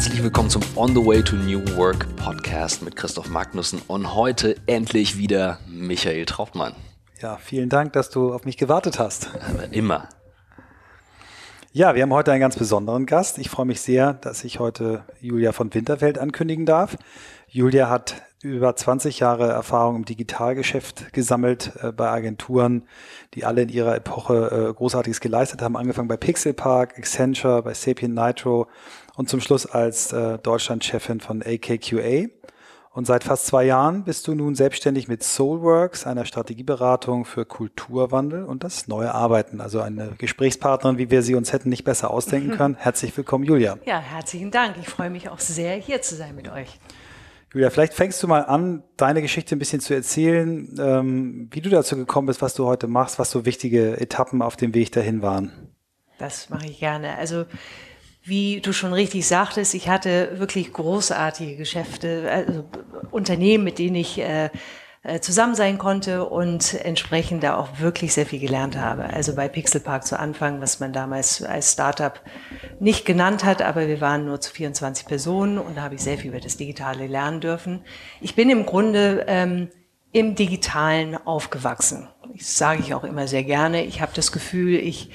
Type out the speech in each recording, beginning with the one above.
Herzlich willkommen zum On the Way to New Work Podcast mit Christoph Magnussen und heute endlich wieder Michael Trautmann. Ja, vielen Dank, dass du auf mich gewartet hast. Aber immer. Ja, wir haben heute einen ganz besonderen Gast. Ich freue mich sehr, dass ich heute Julia von Winterfeld ankündigen darf. Julia hat über 20 Jahre Erfahrung im Digitalgeschäft gesammelt äh, bei Agenturen, die alle in ihrer Epoche äh, Großartiges geleistet haben, angefangen bei Pixelpark, Accenture, bei Sapien Nitro und zum Schluss als äh, Deutschlandchefin von AKQA. Und seit fast zwei Jahren bist du nun selbstständig mit Soulworks, einer Strategieberatung für Kulturwandel und das neue Arbeiten. Also eine Gesprächspartnerin, wie wir sie uns hätten nicht besser ausdenken können. Herzlich willkommen, Julia. Ja, herzlichen Dank. Ich freue mich auch sehr, hier zu sein mit euch. Julia, vielleicht fängst du mal an, deine Geschichte ein bisschen zu erzählen, ähm, wie du dazu gekommen bist, was du heute machst, was so wichtige Etappen auf dem Weg dahin waren. Das mache ich gerne. Also wie du schon richtig sagtest, ich hatte wirklich großartige Geschäfte, also Unternehmen, mit denen ich äh, äh, zusammen sein konnte und entsprechend da auch wirklich sehr viel gelernt habe. Also bei Pixelpark zu Anfang, was man damals als Startup nicht genannt hat, aber wir waren nur zu 24 Personen und da habe ich sehr viel über das Digitale lernen dürfen. Ich bin im Grunde ähm, im Digitalen aufgewachsen. Das sage ich auch immer sehr gerne. Ich habe das Gefühl, ich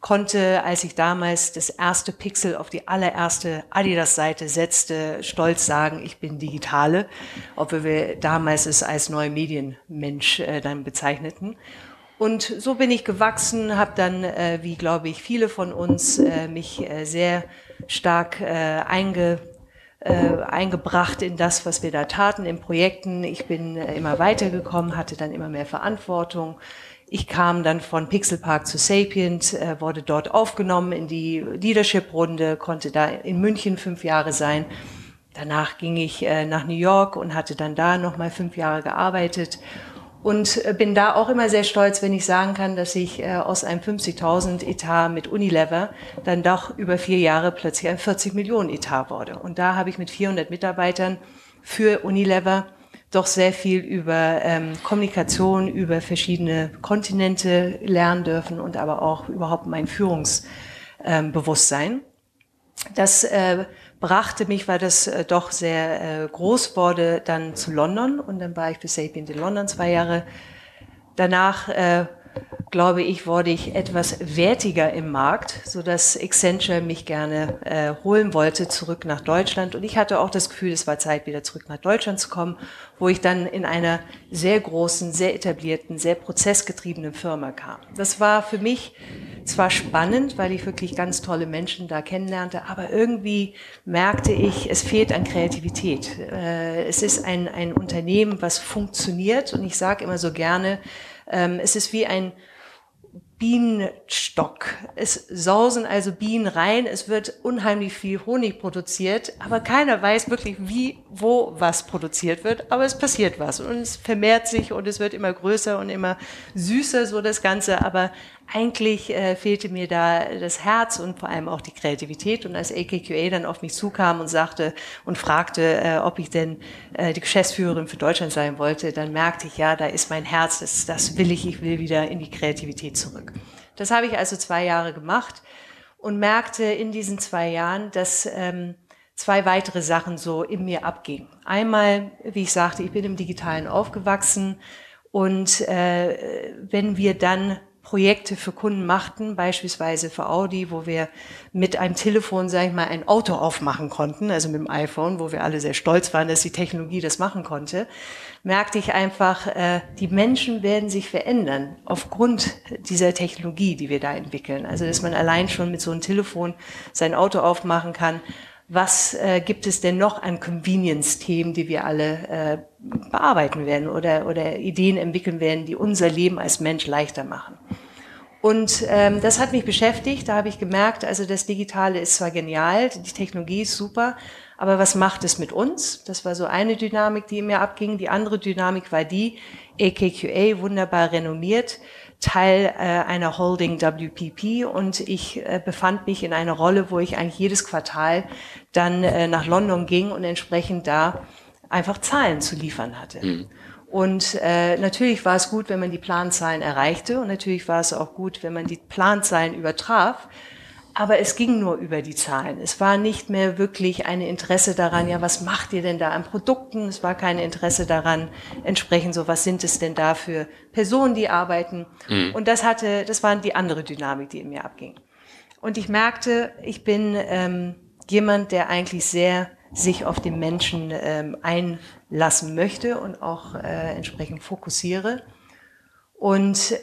konnte, als ich damals das erste Pixel auf die allererste Adidas-Seite setzte, stolz sagen, ich bin Digitale, obwohl wir damals es als neue Medienmensch äh, dann bezeichneten. Und so bin ich gewachsen, habe dann, äh, wie glaube ich viele von uns, äh, mich äh, sehr stark äh, einge, äh, eingebracht in das, was wir da taten, in Projekten. Ich bin immer weitergekommen, hatte dann immer mehr Verantwortung. Ich kam dann von Pixelpark zu Sapient, äh, wurde dort aufgenommen in die Leadership-Runde, konnte da in München fünf Jahre sein. Danach ging ich äh, nach New York und hatte dann da nochmal fünf Jahre gearbeitet und äh, bin da auch immer sehr stolz, wenn ich sagen kann, dass ich äh, aus einem 50.000 Etat mit Unilever dann doch über vier Jahre plötzlich ein 40 Millionen Etat wurde. Und da habe ich mit 400 Mitarbeitern für Unilever doch sehr viel über ähm, Kommunikation, über verschiedene Kontinente lernen dürfen und aber auch überhaupt mein Führungsbewusstsein. Ähm, das äh, brachte mich, weil das äh, doch sehr äh, groß wurde, dann zu London und dann war ich für Sapient in London zwei Jahre. Danach äh, glaube ich, wurde ich etwas wertiger im Markt, so dass Accenture mich gerne äh, holen wollte zurück nach Deutschland. Und ich hatte auch das Gefühl, es war Zeit, wieder zurück nach Deutschland zu kommen, wo ich dann in einer sehr großen, sehr etablierten, sehr prozessgetriebenen Firma kam. Das war für mich zwar spannend, weil ich wirklich ganz tolle Menschen da kennenlernte, aber irgendwie merkte ich, es fehlt an Kreativität. Äh, es ist ein, ein Unternehmen, was funktioniert und ich sage immer so gerne, ähm, es ist wie ein Bienenstock. Es sausen also Bienen rein, es wird unheimlich viel Honig produziert, aber keiner weiß wirklich, wie, wo was produziert wird, aber es passiert was. Und es vermehrt sich und es wird immer größer und immer süßer, so das Ganze, aber eigentlich äh, fehlte mir da das Herz und vor allem auch die Kreativität. Und als AKQA dann auf mich zukam und sagte und fragte, äh, ob ich denn äh, die Geschäftsführerin für Deutschland sein wollte, dann merkte ich, ja, da ist mein Herz, das, das will ich, ich will wieder in die Kreativität zurück. Das habe ich also zwei Jahre gemacht und merkte in diesen zwei Jahren, dass ähm, zwei weitere Sachen so in mir abgingen. Einmal, wie ich sagte, ich bin im Digitalen aufgewachsen und äh, wenn wir dann Projekte für Kunden machten, beispielsweise für Audi, wo wir mit einem Telefon, sage ich mal, ein Auto aufmachen konnten, also mit dem iPhone, wo wir alle sehr stolz waren, dass die Technologie das machen konnte, merkte ich einfach, äh, die Menschen werden sich verändern aufgrund dieser Technologie, die wir da entwickeln. Also dass man allein schon mit so einem Telefon sein Auto aufmachen kann, was äh, gibt es denn noch an Convenience-Themen, die wir alle äh, bearbeiten werden oder, oder Ideen entwickeln werden, die unser Leben als Mensch leichter machen. Und ähm, das hat mich beschäftigt. Da habe ich gemerkt, also das Digitale ist zwar genial, die Technologie ist super, aber was macht es mit uns? Das war so eine Dynamik, die in mir abging. Die andere Dynamik war die, AKQA, wunderbar renommiert, Teil äh, einer Holding WPP und ich äh, befand mich in einer Rolle, wo ich eigentlich jedes Quartal dann äh, nach London ging und entsprechend da einfach Zahlen zu liefern hatte. Mhm. Und äh, natürlich war es gut, wenn man die Planzahlen erreichte und natürlich war es auch gut, wenn man die Planzahlen übertraf. Aber es ging nur über die Zahlen. Es war nicht mehr wirklich ein Interesse daran, ja, was macht ihr denn da an Produkten? Es war kein Interesse daran, entsprechend so, was sind es denn da für Personen, die arbeiten? Mhm. Und das hatte, das war die andere Dynamik, die in mir abging. Und ich merkte, ich bin ähm, jemand, der eigentlich sehr sich auf den Menschen ähm, einlassen möchte und auch äh, entsprechend fokussiere. Und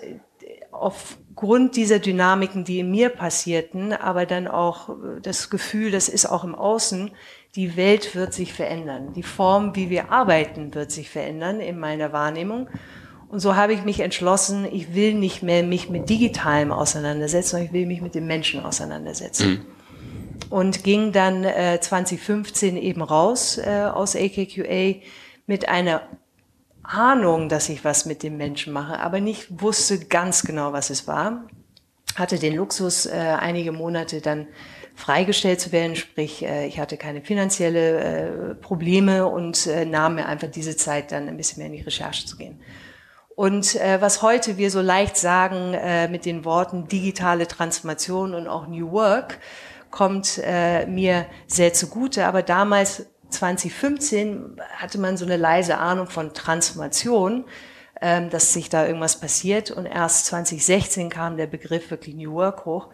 aufgrund dieser Dynamiken, die in mir passierten, aber dann auch das Gefühl, das ist auch im Außen, die Welt wird sich verändern. Die Form, wie wir arbeiten, wird sich verändern in meiner Wahrnehmung. Und so habe ich mich entschlossen, ich will nicht mehr mich mit Digitalem auseinandersetzen, sondern ich will mich mit den Menschen auseinandersetzen. Mhm. Und ging dann äh, 2015 eben raus äh, aus AKQA mit einer Ahnung, dass ich was mit dem Menschen mache, aber nicht wusste ganz genau, was es war. Hatte den Luxus, äh, einige Monate dann freigestellt zu werden, sprich, äh, ich hatte keine finanzielle äh, Probleme und äh, nahm mir einfach diese Zeit dann ein bisschen mehr in die Recherche zu gehen. Und äh, was heute wir so leicht sagen äh, mit den Worten digitale Transformation und auch New Work, kommt äh, mir sehr zugute. Aber damals 2015 hatte man so eine leise Ahnung von Transformation, ähm, dass sich da irgendwas passiert. Und erst 2016 kam der Begriff wirklich New Work hoch.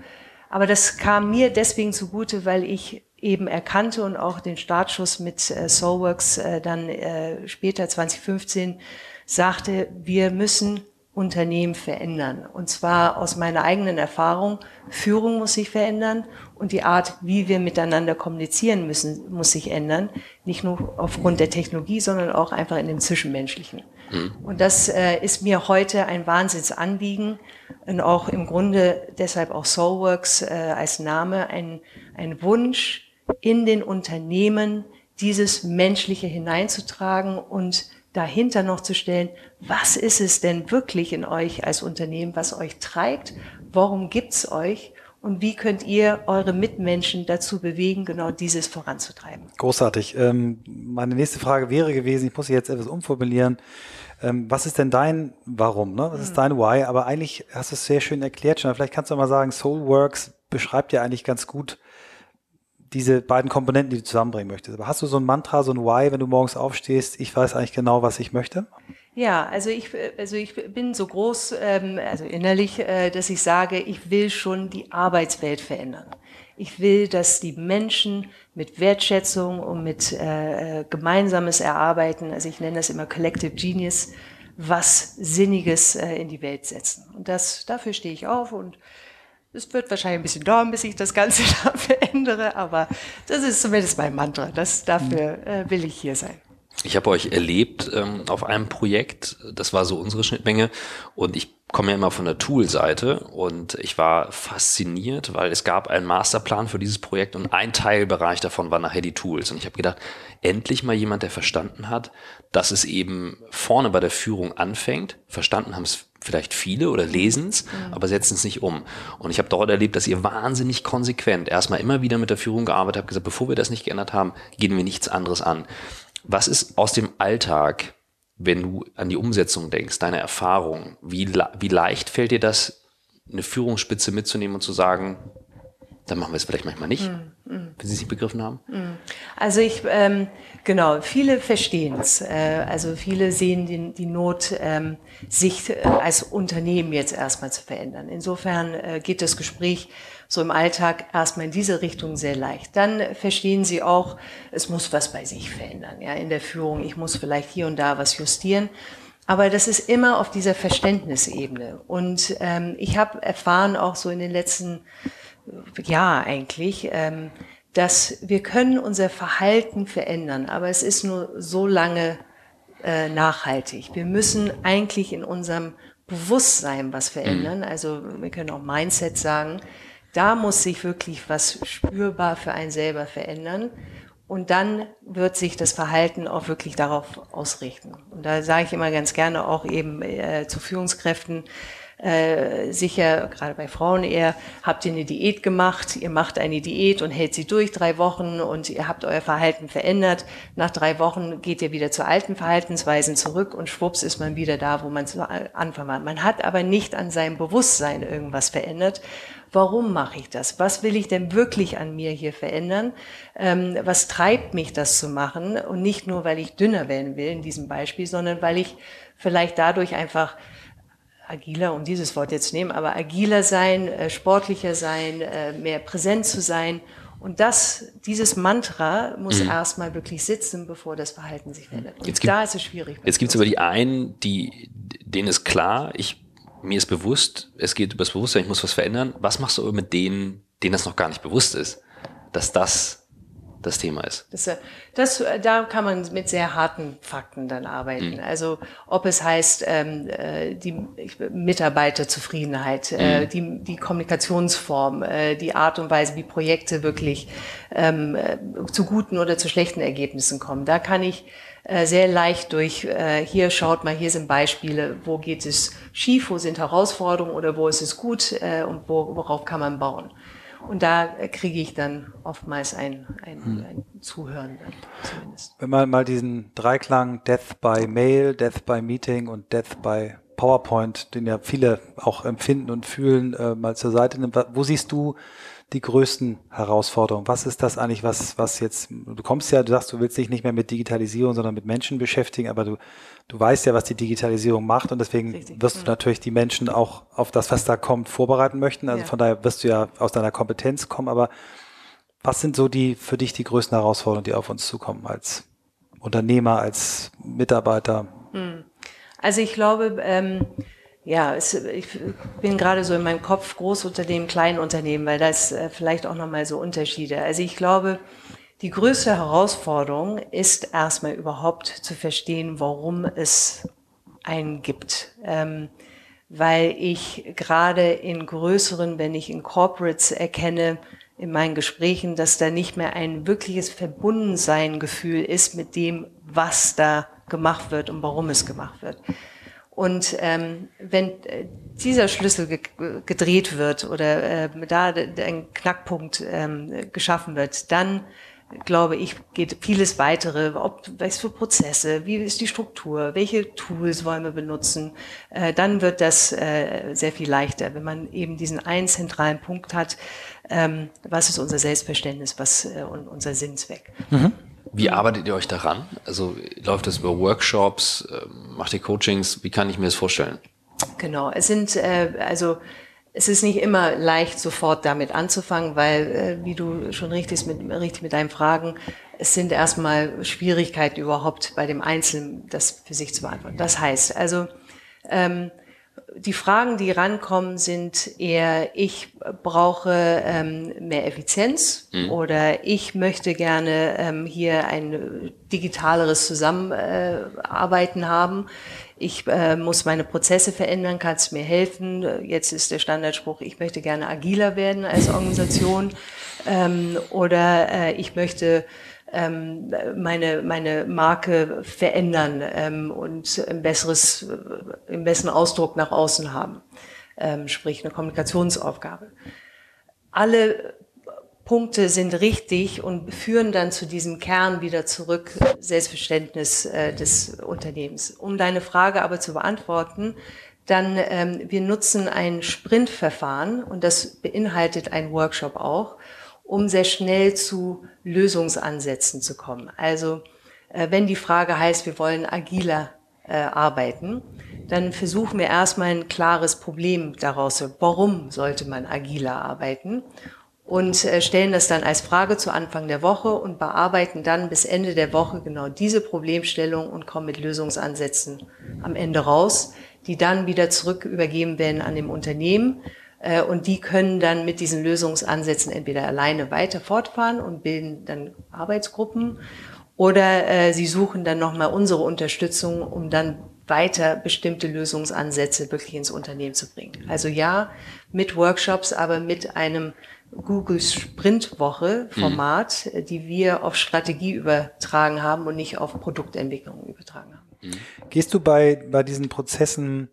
Aber das kam mir deswegen zugute, weil ich eben erkannte und auch den Startschuss mit äh, Soulworks äh, dann äh, später 2015 sagte, wir müssen Unternehmen verändern. Und zwar aus meiner eigenen Erfahrung, Führung muss sich verändern und die Art, wie wir miteinander kommunizieren müssen, muss sich ändern. Nicht nur aufgrund der Technologie, sondern auch einfach in dem Zwischenmenschlichen. Mhm. Und das äh, ist mir heute ein Wahnsinnsanliegen und auch im Grunde deshalb auch Soulworks äh, als Name ein, ein Wunsch in den Unternehmen, dieses Menschliche hineinzutragen und dahinter noch zu stellen, was ist es denn wirklich in euch als Unternehmen, was euch treibt, warum gibt's euch und wie könnt ihr eure Mitmenschen dazu bewegen, genau dieses voranzutreiben? Großartig. Ähm, meine nächste Frage wäre gewesen, ich muss sie jetzt etwas umformulieren. Ähm, was ist denn dein Warum? Ne? Was ist hm. dein Why? Aber eigentlich hast du es sehr schön erklärt schon. Vielleicht kannst du mal sagen, Soulworks beschreibt ja eigentlich ganz gut, diese beiden Komponenten, die du zusammenbringen möchtest. Aber hast du so ein Mantra, so ein Why, wenn du morgens aufstehst, ich weiß eigentlich genau, was ich möchte? Ja, also ich, also ich bin so groß, ähm, also innerlich, äh, dass ich sage, ich will schon die Arbeitswelt verändern. Ich will, dass die Menschen mit Wertschätzung und mit äh, äh gemeinsames Erarbeiten, also ich nenne das immer Collective Genius, was Sinniges äh, in die Welt setzen. Und das, dafür stehe ich auf und es wird wahrscheinlich ein bisschen dauern, bis ich das Ganze da verändere, aber das ist zumindest mein Mantra. Das, dafür äh, will ich hier sein. Ich habe euch erlebt ähm, auf einem Projekt, das war so unsere Schnittmenge und ich komme ja immer von der Tool-Seite und ich war fasziniert, weil es gab einen Masterplan für dieses Projekt und ein Teilbereich davon war nachher die Tools und ich habe gedacht, endlich mal jemand, der verstanden hat, dass es eben vorne bei der Führung anfängt. Verstanden haben es vielleicht viele oder lesen es, mhm. aber setzen es nicht um. Und ich habe dort erlebt, dass ihr wahnsinnig konsequent erstmal immer wieder mit der Führung gearbeitet habt, gesagt, bevor wir das nicht geändert haben, gehen wir nichts anderes an. Was ist aus dem Alltag, wenn du an die Umsetzung denkst, deine Erfahrung? Wie, wie leicht fällt dir das, eine Führungsspitze mitzunehmen und zu sagen, dann machen wir es vielleicht manchmal nicht, mm, mm. wenn Sie es nicht begriffen haben? Also ich, ähm, genau, viele verstehen es. Äh, also viele sehen die, die Not, ähm, sich äh, als Unternehmen jetzt erstmal zu verändern. Insofern äh, geht das Gespräch so im Alltag erstmal in diese Richtung sehr leicht. Dann verstehen sie auch, es muss was bei sich verändern, ja, in der Führung. Ich muss vielleicht hier und da was justieren. Aber das ist immer auf dieser Verständnisebene. Und ähm, ich habe erfahren, auch so in den letzten Jahren eigentlich, ähm, dass wir können unser Verhalten verändern, aber es ist nur so lange äh, nachhaltig. Wir müssen eigentlich in unserem Bewusstsein was verändern. Mhm. Also wir können auch Mindset sagen da muss sich wirklich was spürbar für einen selber verändern. Und dann wird sich das Verhalten auch wirklich darauf ausrichten. Und da sage ich immer ganz gerne auch eben äh, zu Führungskräften, äh, sicher, gerade bei Frauen eher, habt ihr eine Diät gemacht, ihr macht eine Diät und hält sie durch drei Wochen und ihr habt euer Verhalten verändert. Nach drei Wochen geht ihr wieder zu alten Verhaltensweisen zurück und schwupps ist man wieder da, wo man zu Anfang war. Man hat aber nicht an seinem Bewusstsein irgendwas verändert. Warum mache ich das? Was will ich denn wirklich an mir hier verändern? Ähm, was treibt mich, das zu machen? Und nicht nur, weil ich dünner werden will in diesem Beispiel, sondern weil ich vielleicht dadurch einfach agiler, um dieses Wort jetzt zu nehmen, aber agiler sein, äh, sportlicher sein, äh, mehr präsent zu sein. Und das, dieses Mantra muss mhm. erstmal wirklich sitzen, bevor das Verhalten sich verändert. Und jetzt gibt, da ist es schwierig. Jetzt gibt es aber die einen, die, denen ist klar, ich, mir ist bewusst, es geht über das Bewusstsein, ich muss was verändern. Was machst du mit denen, denen das noch gar nicht bewusst ist, dass das das Thema ist. Das, äh, das, äh, da kann man mit sehr harten Fakten dann arbeiten. Mhm. Also ob es heißt, ähm, äh, die Mitarbeiterzufriedenheit, mhm. äh, die, die Kommunikationsform, äh, die Art und Weise, wie Projekte wirklich ähm, äh, zu guten oder zu schlechten Ergebnissen kommen. Da kann ich äh, sehr leicht durch, äh, hier schaut mal, hier sind Beispiele, wo geht es schief, wo sind Herausforderungen oder wo ist es gut äh, und wo, worauf kann man bauen. Und da kriege ich dann oftmals ein, ein, hm. ein Zuhören dann zumindest. Wenn man mal diesen Dreiklang Death by Mail, Death by Meeting und Death by PowerPoint, den ja viele auch empfinden und fühlen, äh, mal zur Seite nimmt, wo siehst du die größten Herausforderungen? Was ist das eigentlich, was, was jetzt, du kommst ja, du sagst, du willst dich nicht mehr mit Digitalisierung, sondern mit Menschen beschäftigen, aber du, du weißt ja, was die Digitalisierung macht und deswegen Richtig. wirst du mhm. natürlich die Menschen auch auf das, was da kommt, vorbereiten möchten. Also ja. von daher wirst du ja aus deiner Kompetenz kommen, aber was sind so die, für dich die größten Herausforderungen, die auf uns zukommen als Unternehmer, als Mitarbeiter? Hm. Also ich glaube, ähm, ja, es, ich bin gerade so in meinem Kopf Großunternehmen, Kleinunternehmen, weil da ist äh, vielleicht auch nochmal so Unterschiede. Also ich glaube, die größte Herausforderung ist erstmal überhaupt zu verstehen, warum es einen gibt. Ähm, weil ich gerade in größeren, wenn ich in Corporates erkenne, in meinen Gesprächen, dass da nicht mehr ein wirkliches Verbundensein-Gefühl ist mit dem, was da gemacht wird und warum es gemacht wird. Und ähm, wenn äh, dieser Schlüssel ge gedreht wird oder äh, da ein Knackpunkt ähm, geschaffen wird, dann glaube ich, geht vieles weitere, ob was für Prozesse, wie ist die Struktur, welche Tools wollen wir benutzen, äh, dann wird das äh, sehr viel leichter, wenn man eben diesen einen zentralen Punkt hat, ähm, was ist unser Selbstverständnis, was äh, unser Sinnzweck. Mhm. Wie arbeitet ihr euch daran? Also läuft das über Workshops, äh, macht ihr Coachings? Wie kann ich mir das vorstellen? Genau, es sind äh, also es ist nicht immer leicht, sofort damit anzufangen, weil, äh, wie du schon richtig mit, richtig mit deinen Fragen, es sind erstmal Schwierigkeiten überhaupt bei dem Einzelnen, das für sich zu beantworten. Das heißt, also ähm, die Fragen, die rankommen, sind eher, ich brauche ähm, mehr Effizienz mhm. oder ich möchte gerne ähm, hier ein digitaleres Zusammenarbeiten haben. Ich äh, muss meine Prozesse verändern, kannst mir helfen. Jetzt ist der Standardspruch, ich möchte gerne agiler werden als Organisation ähm, oder äh, ich möchte ähm, meine, meine Marke verändern ähm, und ein besseres, einen besseren Ausdruck nach außen haben. Ähm, sprich, eine Kommunikationsaufgabe. Alle Punkte sind richtig und führen dann zu diesem Kern wieder zurück, Selbstverständnis äh, des Unternehmens. Um deine Frage aber zu beantworten, dann ähm, wir nutzen ein Sprintverfahren und das beinhaltet ein Workshop auch um sehr schnell zu Lösungsansätzen zu kommen. Also äh, wenn die Frage heißt, wir wollen agiler äh, arbeiten, dann versuchen wir erstmal ein klares Problem daraus. Warum sollte man agiler arbeiten? Und äh, stellen das dann als Frage zu Anfang der Woche und bearbeiten dann bis Ende der Woche genau diese Problemstellung und kommen mit Lösungsansätzen am Ende raus, die dann wieder zurück übergeben werden an dem Unternehmen und die können dann mit diesen Lösungsansätzen entweder alleine weiter fortfahren und bilden dann Arbeitsgruppen oder äh, sie suchen dann nochmal unsere Unterstützung, um dann weiter bestimmte Lösungsansätze wirklich ins Unternehmen zu bringen. Also ja, mit Workshops, aber mit einem Google Sprint Woche Format, mhm. die wir auf Strategie übertragen haben und nicht auf Produktentwicklung übertragen haben. Mhm. Gehst du bei, bei diesen Prozessen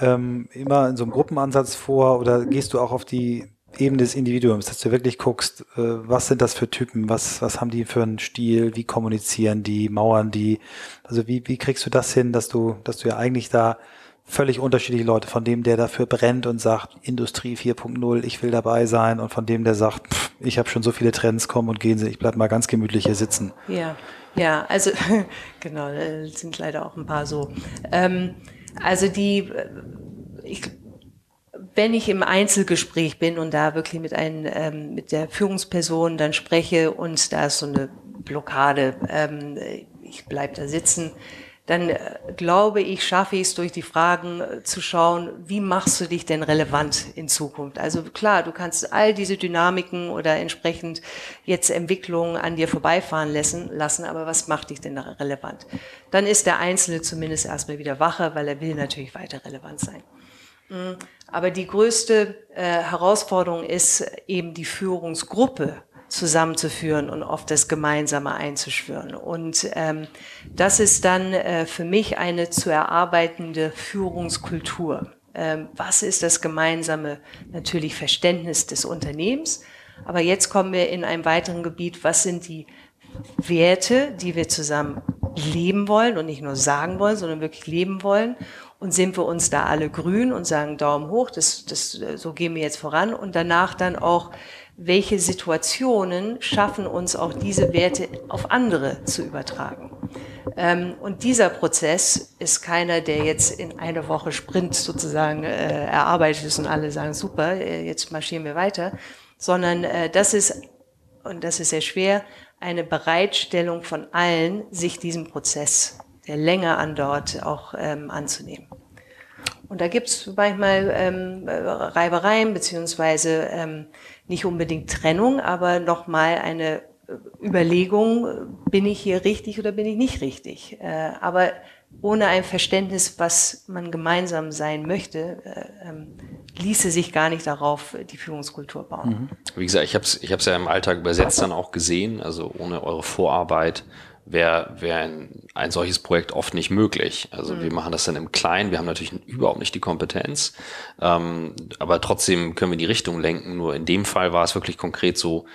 ähm, immer in so einem Gruppenansatz vor oder gehst du auch auf die Ebene des Individuums, dass du wirklich guckst, äh, was sind das für Typen, was, was haben die für einen Stil, wie kommunizieren die, mauern die, also wie, wie kriegst du das hin, dass du, dass du ja eigentlich da völlig unterschiedliche Leute, von dem, der dafür brennt und sagt, Industrie 4.0, ich will dabei sein und von dem, der sagt, pff, ich habe schon so viele Trends, kommen und gehen sie, ich bleib mal ganz gemütlich hier sitzen. Ja, ja, also genau, sind leider auch ein paar so. Ähm, also die, ich wenn ich im Einzelgespräch bin und da wirklich mit einem, ähm, mit der Führungsperson dann spreche und da ist so eine Blockade, ähm, ich bleib da sitzen, dann äh, glaube ich, schaffe ich es durch die Fragen äh, zu schauen, wie machst du dich denn relevant in Zukunft? Also klar, du kannst all diese Dynamiken oder entsprechend jetzt Entwicklungen an dir vorbeifahren lassen, lassen aber was macht dich denn relevant? Dann ist der Einzelne zumindest erstmal wieder wacher, weil er will natürlich weiter relevant sein. Mm, aber die größte äh, Herausforderung ist eben die Führungsgruppe zusammenzuführen und auf das Gemeinsame einzuschwören. Und ähm, das ist dann äh, für mich eine zu erarbeitende Führungskultur. Ähm, was ist das gemeinsame natürlich Verständnis des Unternehmens? Aber jetzt kommen wir in einem weiteren Gebiet, was sind die Werte, die wir zusammen leben wollen und nicht nur sagen wollen, sondern wirklich leben wollen. Und sind wir uns da alle grün und sagen Daumen hoch, das, das, so gehen wir jetzt voran. Und danach dann auch welche Situationen schaffen uns auch diese Werte auf andere zu übertragen. Ähm, und dieser Prozess ist keiner, der jetzt in einer Woche Sprint sozusagen äh, erarbeitet ist und alle sagen, super, äh, jetzt marschieren wir weiter, sondern äh, das ist, und das ist sehr schwer, eine Bereitstellung von allen, sich diesem Prozess, der länger andauert, auch ähm, anzunehmen. Und da gibt es manchmal ähm, Reibereien beziehungsweise ähm, nicht unbedingt Trennung, aber nochmal eine äh, Überlegung, bin ich hier richtig oder bin ich nicht richtig? Äh, aber ohne ein Verständnis, was man gemeinsam sein möchte, äh, ähm, ließe sich gar nicht darauf die Führungskultur bauen. Mhm. Wie gesagt, ich habe es ich ja im Alltag übersetzt dann auch gesehen, also ohne eure Vorarbeit wäre wär ein, ein solches Projekt oft nicht möglich. Also mhm. wir machen das dann im Kleinen, wir haben natürlich überhaupt nicht die Kompetenz, ähm, aber trotzdem können wir die Richtung lenken. Nur in dem Fall war es wirklich konkret so,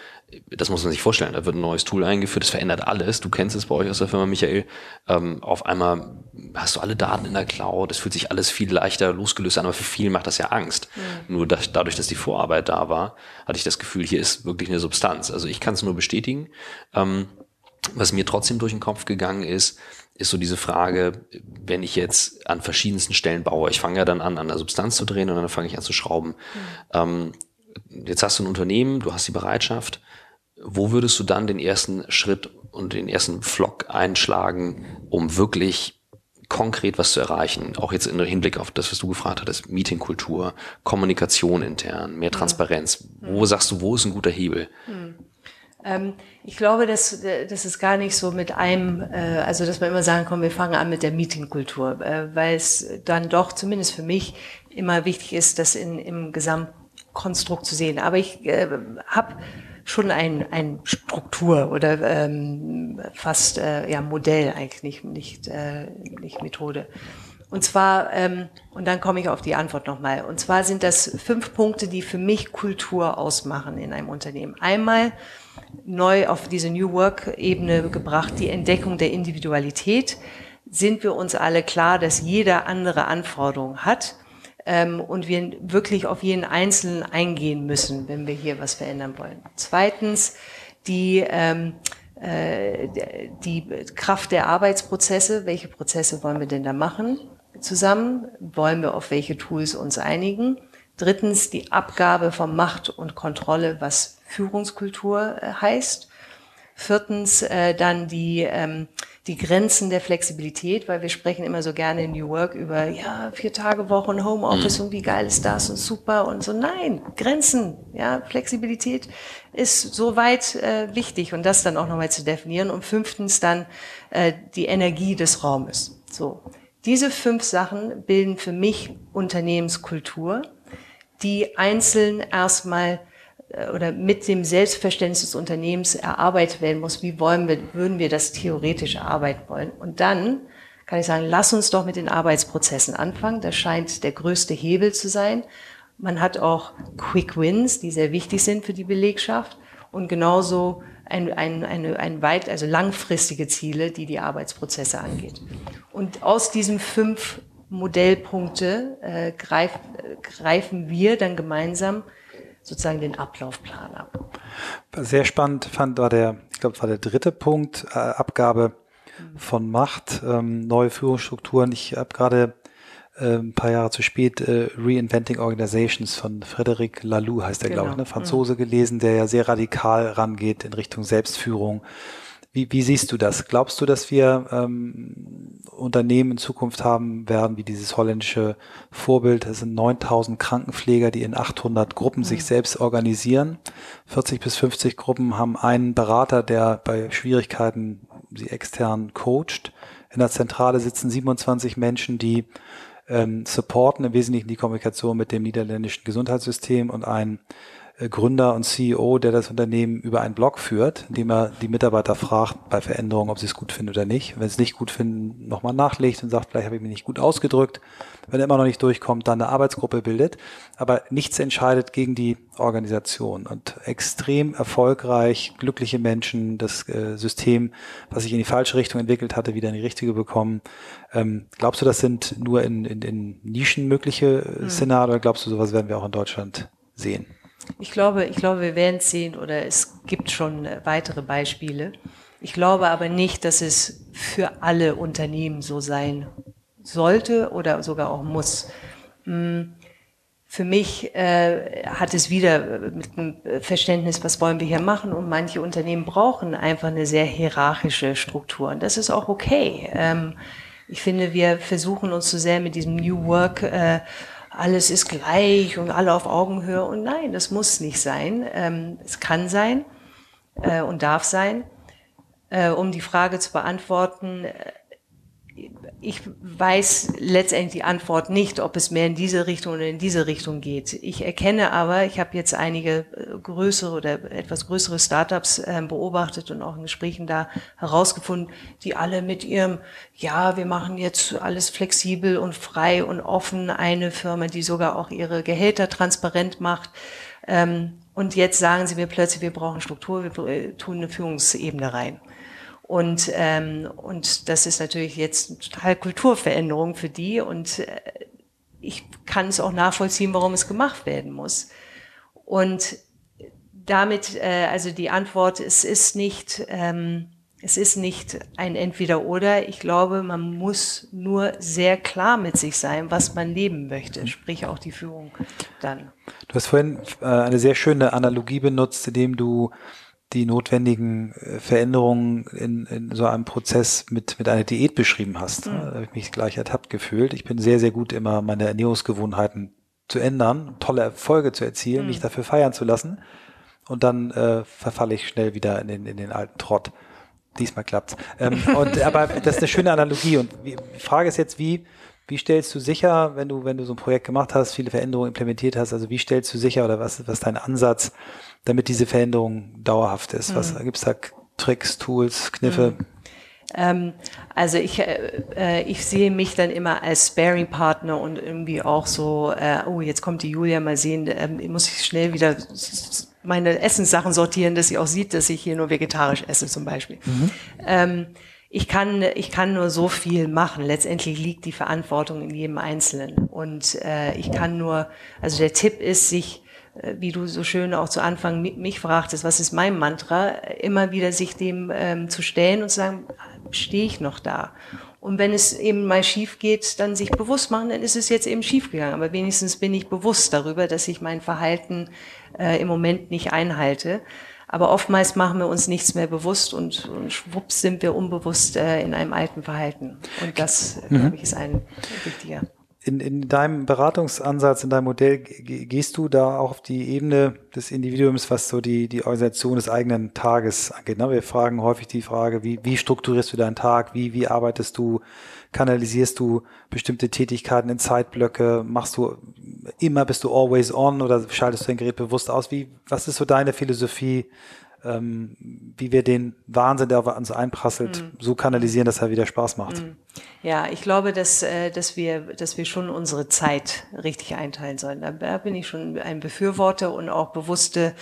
das muss man sich vorstellen, da wird ein neues Tool eingeführt, das verändert alles. Du kennst es bei euch aus der Firma, Michael. Ähm, auf einmal hast du alle Daten in der Cloud, es fühlt sich alles viel leichter losgelöst an, aber für viele macht das ja Angst. Mhm. Nur dass, dadurch, dass die Vorarbeit da war, hatte ich das Gefühl, hier ist wirklich eine Substanz. Also ich kann es nur bestätigen. Ähm, was mir trotzdem durch den Kopf gegangen ist, ist so diese Frage, wenn ich jetzt an verschiedensten Stellen baue, ich fange ja dann an, an der Substanz zu drehen und dann fange ich an zu schrauben. Mhm. Ähm, jetzt hast du ein Unternehmen, du hast die Bereitschaft. Wo würdest du dann den ersten Schritt und den ersten Flock einschlagen, um wirklich konkret was zu erreichen? Auch jetzt im Hinblick auf das, was du gefragt hattest, Meetingkultur, Kommunikation intern, mehr Transparenz. Mhm. Wo sagst du, wo ist ein guter Hebel? Mhm. Ähm, ich glaube, dass, das ist gar nicht so mit einem, äh, also dass man immer sagen kann, wir fangen an mit der Meetingkultur, äh, weil es dann doch zumindest für mich immer wichtig ist, das in, im Gesamtkonstrukt zu sehen. Aber ich äh, habe schon ein, ein Struktur oder ähm, fast äh, ja Modell eigentlich nicht nicht äh, nicht Methode. Und zwar ähm, und dann komme ich auf die Antwort nochmal. Und zwar sind das fünf Punkte, die für mich Kultur ausmachen in einem Unternehmen. Einmal neu auf diese New Work-Ebene gebracht, die Entdeckung der Individualität. Sind wir uns alle klar, dass jeder andere Anforderungen hat ähm, und wir wirklich auf jeden Einzelnen eingehen müssen, wenn wir hier was verändern wollen. Zweitens, die, ähm, äh, die Kraft der Arbeitsprozesse. Welche Prozesse wollen wir denn da machen zusammen? Wollen wir auf welche Tools uns einigen? Drittens, die Abgabe von Macht und Kontrolle, was Führungskultur äh, heißt. Viertens äh, dann die, ähm, die Grenzen der Flexibilität, weil wir sprechen immer so gerne in New Work über, ja, vier Tage Woche und Homeoffice mhm. und wie geil ist das und super und so. Nein, Grenzen, ja, Flexibilität ist soweit äh, wichtig und das dann auch nochmal zu definieren. Und fünftens dann äh, die Energie des Raumes. So. Diese fünf Sachen bilden für mich Unternehmenskultur, die einzeln erstmal oder mit dem Selbstverständnis des Unternehmens erarbeitet werden muss, wie wollen wir, würden wir das theoretisch erarbeiten wollen. Und dann kann ich sagen, lass uns doch mit den Arbeitsprozessen anfangen. Das scheint der größte Hebel zu sein. Man hat auch Quick Wins, die sehr wichtig sind für die Belegschaft und genauso ein, ein, eine, ein weit, also langfristige Ziele, die die Arbeitsprozesse angeht. Und aus diesen fünf Modellpunkte äh, greif, äh, greifen wir dann gemeinsam sozusagen den Ablaufplan ab. Sehr spannend fand war der, ich glaube, war der dritte Punkt, äh, Abgabe von Macht, ähm, neue Führungsstrukturen. Ich habe gerade äh, ein paar Jahre zu spät äh, Reinventing Organizations von Frederic Laloux heißt der, genau. glaube ich, ne? Franzose mhm. gelesen, der ja sehr radikal rangeht in Richtung Selbstführung. Wie, wie siehst du das? Glaubst du, dass wir ähm, Unternehmen in Zukunft haben werden, wie dieses holländische Vorbild? Es sind 9000 Krankenpfleger, die in 800 Gruppen mhm. sich selbst organisieren. 40 bis 50 Gruppen haben einen Berater, der bei Schwierigkeiten sie extern coacht. In der Zentrale sitzen 27 Menschen, die ähm, supporten im Wesentlichen die Kommunikation mit dem niederländischen Gesundheitssystem und ein Gründer und CEO, der das Unternehmen über einen Blog führt, indem er die Mitarbeiter fragt bei Veränderungen, ob sie es gut finden oder nicht. Wenn sie es nicht gut finden, nochmal nachlegt und sagt, vielleicht habe ich mich nicht gut ausgedrückt. Wenn er immer noch nicht durchkommt, dann eine Arbeitsgruppe bildet. Aber nichts entscheidet gegen die Organisation. Und extrem erfolgreich, glückliche Menschen, das äh, System, was sich in die falsche Richtung entwickelt hatte, wieder in die richtige bekommen. Ähm, glaubst du, das sind nur in, in, in Nischen mögliche mhm. Szenarien oder glaubst du, sowas werden wir auch in Deutschland sehen? Ich glaube, ich glaube, wir werden es sehen oder es gibt schon weitere Beispiele. Ich glaube aber nicht, dass es für alle Unternehmen so sein sollte oder sogar auch muss. Hm, für mich äh, hat es wieder mit einem Verständnis, was wollen wir hier machen? Und manche Unternehmen brauchen einfach eine sehr hierarchische Struktur. Und das ist auch okay. Ähm, ich finde, wir versuchen uns zu so sehr mit diesem New Work äh, alles ist gleich und alle auf Augenhöhe. Und nein, das muss nicht sein. Ähm, es kann sein äh, und darf sein. Äh, um die Frage zu beantworten, äh, ich weiß letztendlich die Antwort nicht, ob es mehr in diese Richtung oder in diese Richtung geht. Ich erkenne aber, ich habe jetzt einige äh, größere oder etwas größere Startups äh, beobachtet und auch in Gesprächen da herausgefunden, die alle mit ihrem, ja, wir machen jetzt alles flexibel und frei und offen, eine Firma, die sogar auch ihre Gehälter transparent macht. Ähm, und jetzt sagen sie mir plötzlich, wir brauchen Struktur, wir äh, tun eine Führungsebene rein. Und, ähm, und das ist natürlich jetzt eine total Kulturveränderung für die. Und äh, ich kann es auch nachvollziehen, warum es gemacht werden muss. Und damit, äh, also die Antwort, es ist nicht, ähm, es ist nicht ein Entweder-Oder. Ich glaube, man muss nur sehr klar mit sich sein, was man leben möchte, sprich auch die Führung dann. Du hast vorhin äh, eine sehr schöne Analogie benutzt, indem du die notwendigen äh, Veränderungen in, in so einem Prozess mit, mit einer Diät beschrieben hast. Mhm. Da habe ich mich gleich ertappt gefühlt. Ich bin sehr, sehr gut immer meine Ernährungsgewohnheiten zu ändern, tolle Erfolge zu erzielen, mhm. mich dafür feiern zu lassen. Und dann äh, verfalle ich schnell wieder in den, in den alten Trott. Diesmal klappt's. Ähm, und, aber das ist eine schöne Analogie. Und die Frage ist jetzt, wie, wie stellst du sicher, wenn du, wenn du so ein Projekt gemacht hast, viele Veränderungen implementiert hast, also wie stellst du sicher oder was, was ist dein Ansatz, damit diese Veränderung dauerhaft ist? Was mhm. gibt's da Tricks, Tools, Kniffe? Mhm. Ähm, also ich, äh, äh, ich sehe mich dann immer als Sparing-Partner und irgendwie auch so, äh, oh, jetzt kommt die Julia, mal sehen, ähm, muss ich schnell wieder meine Essenssachen sortieren, dass sie auch sieht, dass ich hier nur vegetarisch esse zum Beispiel. Mhm. Ähm, ich kann, ich kann nur so viel machen. Letztendlich liegt die Verantwortung in jedem Einzelnen. Und äh, ich kann nur, also der Tipp ist, sich, äh, wie du so schön auch zu Anfang mich fragtest, was ist mein Mantra, immer wieder sich dem ähm, zu stellen und zu sagen, stehe ich noch da? Und wenn es eben mal schief geht, dann sich bewusst machen, dann ist es jetzt eben schief gegangen. Aber wenigstens bin ich bewusst darüber, dass ich mein Verhalten äh, im Moment nicht einhalte. Aber oftmals machen wir uns nichts mehr bewusst und, und schwupps sind wir unbewusst äh, in einem alten Verhalten. Und das, mhm. glaube ich, ist ein wichtiger. In, in deinem Beratungsansatz, in deinem Modell, gehst du da auch auf die Ebene des Individuums, was so die, die Organisation des eigenen Tages angeht? Ne? Wir fragen häufig die Frage, wie, wie strukturierst du deinen Tag? Wie, wie arbeitest du? Kanalisierst du bestimmte Tätigkeiten in Zeitblöcke? Machst du immer, bist du always on oder schaltest du dein Gerät bewusst aus? Wie, was ist so deine Philosophie ähm, wie wir den Wahnsinn, der auf uns einprasselt, mhm. so kanalisieren, dass er wieder Spaß macht. Mhm. Ja, ich glaube, dass, äh, dass, wir, dass wir schon unsere Zeit richtig einteilen sollen. Da bin ich schon ein Befürworter und auch bewusste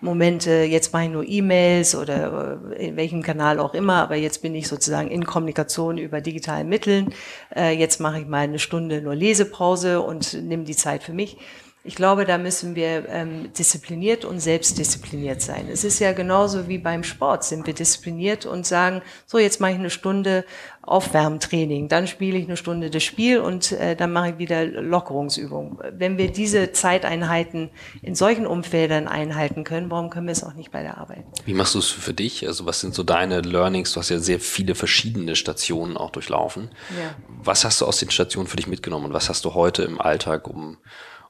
Momente, jetzt mache ich nur E-Mails oder äh, in welchem Kanal auch immer, aber jetzt bin ich sozusagen in Kommunikation über digitalen Mitteln. Äh, jetzt mache ich mal eine Stunde nur Lesepause und nehme die Zeit für mich. Ich glaube, da müssen wir ähm, diszipliniert und selbstdiszipliniert sein. Es ist ja genauso wie beim Sport, sind wir diszipliniert und sagen, so jetzt mache ich eine Stunde Aufwärmtraining, dann spiele ich eine Stunde das Spiel und äh, dann mache ich wieder Lockerungsübungen. Wenn wir diese Zeiteinheiten in solchen Umfeldern einhalten können, warum können wir es auch nicht bei der Arbeit? Wie machst du es für dich? Also was sind so deine Learnings? Du hast ja sehr viele verschiedene Stationen auch durchlaufen. Ja. Was hast du aus den Stationen für dich mitgenommen und was hast du heute im Alltag, um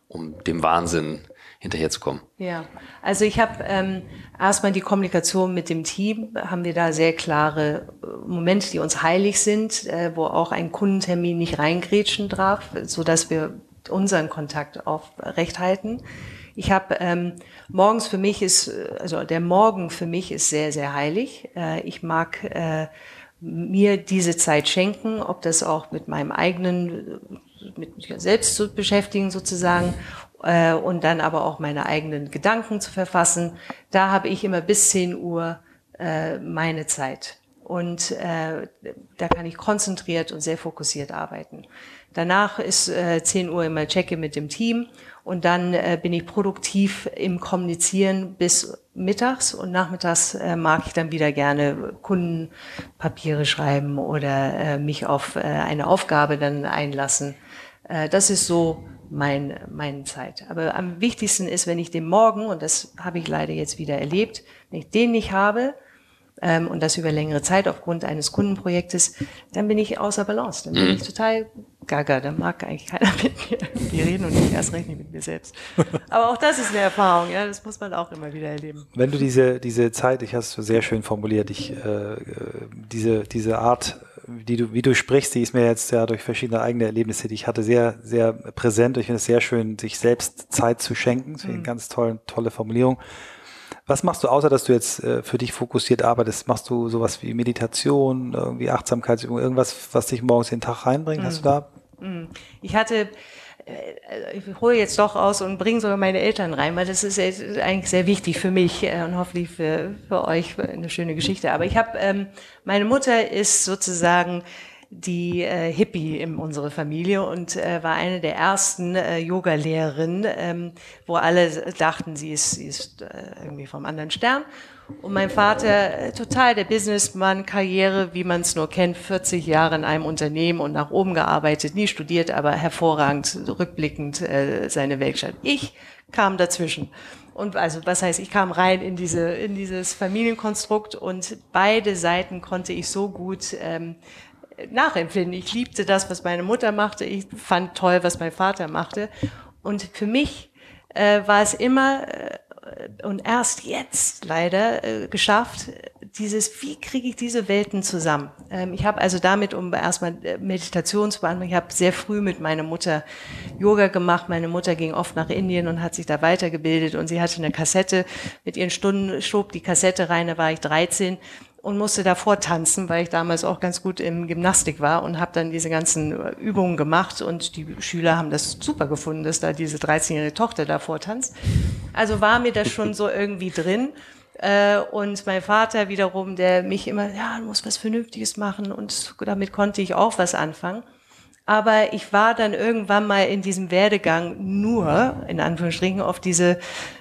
um dem Wahnsinn hinterherzukommen? Ja, also ich habe ähm, erstmal die Kommunikation mit dem Team, haben wir da sehr klare äh, Momente, die uns heilig sind, äh, wo auch ein Kundentermin nicht reingrätschen darf, so dass wir unseren Kontakt aufrecht halten. Ich habe ähm, morgens für mich ist, also der Morgen für mich ist sehr, sehr heilig. Äh, ich mag äh, mir diese Zeit schenken, ob das auch mit meinem eigenen mit mir selbst zu beschäftigen sozusagen äh, und dann aber auch meine eigenen Gedanken zu verfassen. Da habe ich immer bis 10 Uhr äh, meine Zeit. Und äh, da kann ich konzentriert und sehr fokussiert arbeiten. Danach ist äh, 10 Uhr immer Checke mit dem Team und dann äh, bin ich produktiv im Kommunizieren bis mittags und nachmittags äh, mag ich dann wieder gerne Kundenpapiere schreiben oder äh, mich auf äh, eine Aufgabe dann einlassen. Äh, das ist so mein, meine Zeit. Aber am wichtigsten ist, wenn ich den Morgen, und das habe ich leider jetzt wieder erlebt, wenn ich den nicht habe, ähm, und das über längere Zeit aufgrund eines Kundenprojektes, dann bin ich außer Balance. Dann bin mhm. ich total gaga. Dann mag eigentlich keiner mit mir irgendwie reden und ich erst recht nicht mit mir selbst. Aber auch das ist eine Erfahrung, ja. Das muss man auch immer wieder erleben. Wenn du diese, diese Zeit, ich hast du sehr schön formuliert, ich, äh, diese, diese Art die du, wie du sprichst, die ist mir jetzt ja durch verschiedene eigene Erlebnisse, die ich hatte, sehr, sehr präsent. Ich finde es sehr schön, sich selbst Zeit zu schenken. Das ist eine mhm. ganz tolle, tolle Formulierung. Was machst du, außer dass du jetzt äh, für dich fokussiert arbeitest? Machst du sowas wie Meditation, irgendwie Achtsamkeitsübung, irgendwas, was dich morgens in den Tag reinbringt? Mhm. Hast du da? Mhm. Ich hatte ich hole jetzt doch aus und bringe sogar meine Eltern rein, weil das ist eigentlich sehr wichtig für mich äh, und hoffentlich für, für euch eine schöne Geschichte. Aber ich habe, ähm, meine Mutter ist sozusagen die äh, Hippie in unserer Familie und äh, war eine der ersten äh, Yoga-Lehrerinnen, ähm, wo alle dachten, sie ist, sie ist äh, irgendwie vom anderen Stern. Und mein Vater, äh, total der Businessmann, Karriere, wie man es nur kennt, 40 Jahre in einem Unternehmen und nach oben gearbeitet, nie studiert, aber hervorragend, rückblickend äh, seine Weltstadt. Ich kam dazwischen. Und also, was heißt, ich kam rein in diese, in dieses Familienkonstrukt und beide Seiten konnte ich so gut ähm, nachempfinden. Ich liebte das, was meine Mutter machte. Ich fand toll, was mein Vater machte. Und für mich äh, war es immer äh, und erst jetzt leider äh, geschafft, dieses, wie kriege ich diese Welten zusammen? Ähm, ich habe also damit, um erstmal äh, Meditation zu beantworten, ich habe sehr früh mit meiner Mutter Yoga gemacht. Meine Mutter ging oft nach Indien und hat sich da weitergebildet und sie hatte eine Kassette mit ihren Stunden, schob die Kassette rein, da war ich 13 und musste davor tanzen, weil ich damals auch ganz gut im Gymnastik war und habe dann diese ganzen Übungen gemacht und die Schüler haben das super gefunden, dass da diese 13-jährige Tochter davor tanzt. Also war mir das schon so irgendwie drin. Äh, und mein Vater wiederum, der mich immer, ja, du musst was Vernünftiges machen und damit konnte ich auch was anfangen. Aber ich war dann irgendwann mal in diesem Werdegang nur, in Anführungsstrichen, auf diese,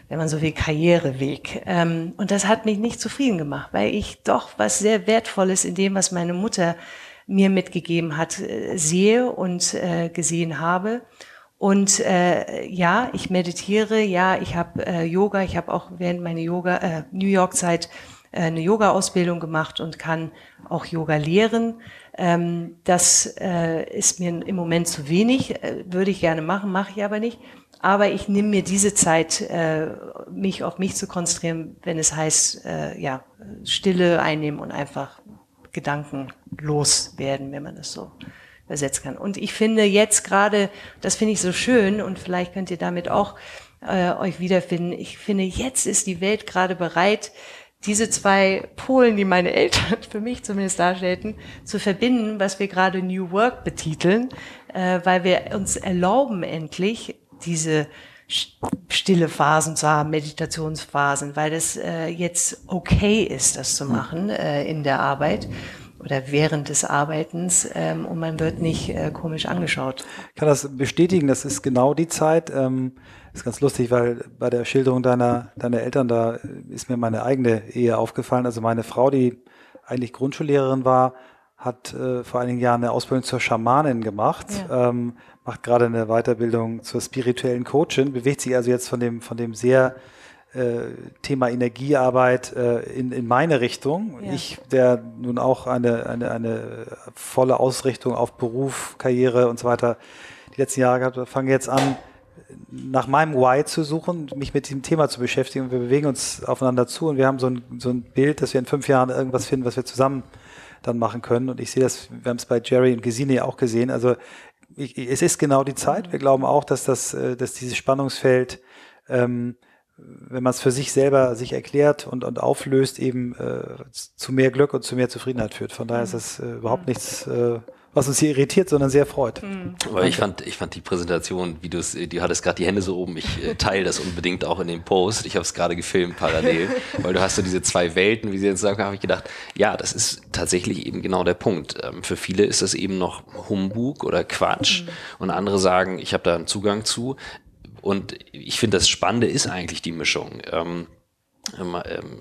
wenn man so will, Karriereweg. Ähm, und das hat mich nicht zufrieden gemacht, weil ich doch was sehr Wertvolles in dem, was meine Mutter mir mitgegeben hat, äh, sehe und äh, gesehen habe. Und äh, ja, ich meditiere, ja, ich habe äh, Yoga, ich habe auch während meiner Yoga äh, New York Zeit äh, eine Yoga Ausbildung gemacht und kann auch Yoga lehren. Ähm, das äh, ist mir im Moment zu wenig, äh, würde ich gerne machen, mache ich aber nicht. Aber ich nehme mir diese Zeit, äh, mich auf mich zu konzentrieren, wenn es heißt, äh, ja, Stille einnehmen und einfach gedankenlos werden, wenn man das so übersetzen kann. Und ich finde jetzt gerade, das finde ich so schön und vielleicht könnt ihr damit auch äh, euch wiederfinden. Ich finde, jetzt ist die Welt gerade bereit, diese zwei Polen, die meine Eltern für mich zumindest darstellten, zu verbinden, was wir gerade New Work betiteln, äh, weil wir uns erlauben endlich diese stille Phasen zu haben, Meditationsphasen, weil das äh, jetzt okay ist, das zu machen äh, in der Arbeit oder während des Arbeitens ähm, und man wird nicht äh, komisch angeschaut. Ich kann das bestätigen, das ist genau die Zeit. Ähm, ist ganz lustig, weil bei der Schilderung deiner, deiner Eltern, da ist mir meine eigene Ehe aufgefallen. Also meine Frau, die eigentlich Grundschullehrerin war, hat äh, vor einigen Jahren eine Ausbildung zur Schamanin gemacht, ja. ähm, macht gerade eine Weiterbildung zur spirituellen Coachin, bewegt sich also jetzt von dem, von dem sehr äh, Thema Energiearbeit äh, in, in meine Richtung. Ja. Ich, der nun auch eine, eine, eine volle Ausrichtung auf Beruf, Karriere und so weiter die letzten Jahre gehabt, fange jetzt an, nach meinem Why zu suchen, mich mit diesem Thema zu beschäftigen. Und wir bewegen uns aufeinander zu und wir haben so ein, so ein Bild, dass wir in fünf Jahren irgendwas finden, was wir zusammen dann machen können. Und ich sehe das, wir haben es bei Jerry und Gesine auch gesehen. Also ich, es ist genau die Zeit. Wir glauben auch, dass das, äh, dass dieses Spannungsfeld ähm, wenn man es für sich selber sich erklärt und, und auflöst, eben äh, zu mehr Glück und zu mehr Zufriedenheit führt. Von daher ist es äh, überhaupt nichts, äh, was uns hier irritiert, sondern sehr freut. Mhm. Aber ich fand, ich fand die Präsentation, wie du es, du hattest gerade die Hände so oben, ich äh, teile das unbedingt auch in dem Post. Ich habe es gerade gefilmt parallel, weil du hast so diese zwei Welten, wie sie jetzt sagen, habe ich gedacht, ja, das ist tatsächlich eben genau der Punkt. Ähm, für viele ist das eben noch Humbug oder Quatsch mhm. und andere sagen, ich habe da einen Zugang zu. Und ich finde, das Spannende ist eigentlich die Mischung. Ähm, ähm,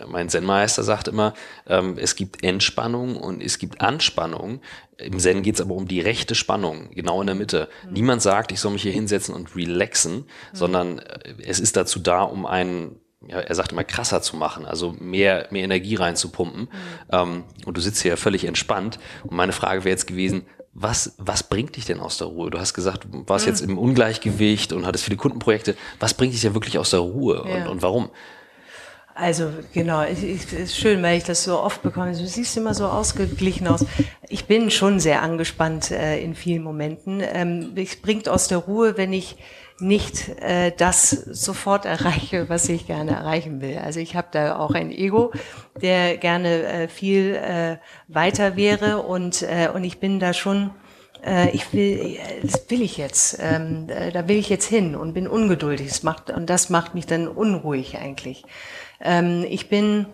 mein Zen-Meister sagt immer, ähm, es gibt Entspannung und es gibt Anspannung. Im Zen geht es aber um die rechte Spannung, genau in der Mitte. Mhm. Niemand sagt, ich soll mich hier hinsetzen und relaxen, mhm. sondern äh, es ist dazu da, um einen ja, er sagt immer krasser zu machen, also mehr, mehr Energie reinzupumpen. Mhm. Ähm, und du sitzt hier völlig entspannt. Und meine Frage wäre jetzt gewesen, was, was bringt dich denn aus der Ruhe? Du hast gesagt, du warst mhm. jetzt im Ungleichgewicht und hattest viele Kundenprojekte. Was bringt dich denn wirklich aus der Ruhe ja. und, und warum? Also genau, es ist schön, weil ich das so oft bekomme. Du siehst immer so ausgeglichen aus. Ich bin schon sehr angespannt äh, in vielen Momenten. Ähm, es bringt aus der Ruhe, wenn ich nicht äh, das sofort erreiche, was ich gerne erreichen will. Also ich habe da auch ein Ego, der gerne äh, viel äh, weiter wäre und, äh, und ich bin da schon, äh, ich will, das will ich jetzt, ähm, äh, da will ich jetzt hin und bin ungeduldig. Das macht, und das macht mich dann unruhig eigentlich. Ähm, ich bin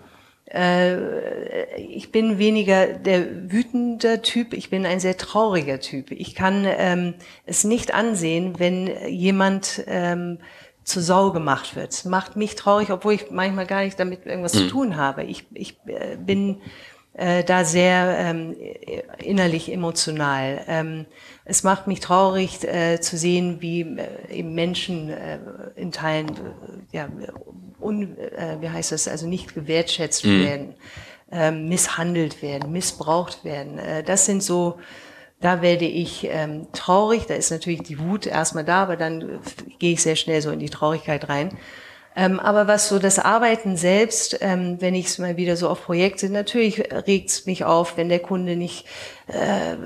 äh, ich bin weniger der wütende Typ, ich bin ein sehr trauriger Typ. Ich kann ähm, es nicht ansehen, wenn jemand ähm, zur Sau gemacht wird. Macht mich traurig, obwohl ich manchmal gar nicht damit irgendwas mhm. zu tun habe. Ich, ich äh, bin äh, da sehr ähm, innerlich emotional. Ähm, es macht mich traurig äh, zu sehen, wie äh, eben Menschen in Teilen, ja, un, äh, wie heißt das, also nicht gewertschätzt mhm. werden, äh, misshandelt werden, missbraucht werden. Äh, das sind so, da werde ich ähm, traurig. Da ist natürlich die Wut erstmal da, aber dann äh, gehe ich sehr schnell so in die Traurigkeit rein. Ähm, aber was so das Arbeiten selbst, ähm, wenn ich es mal wieder so auf Projekte, natürlich regt es mich auf, wenn der Kunde nicht äh,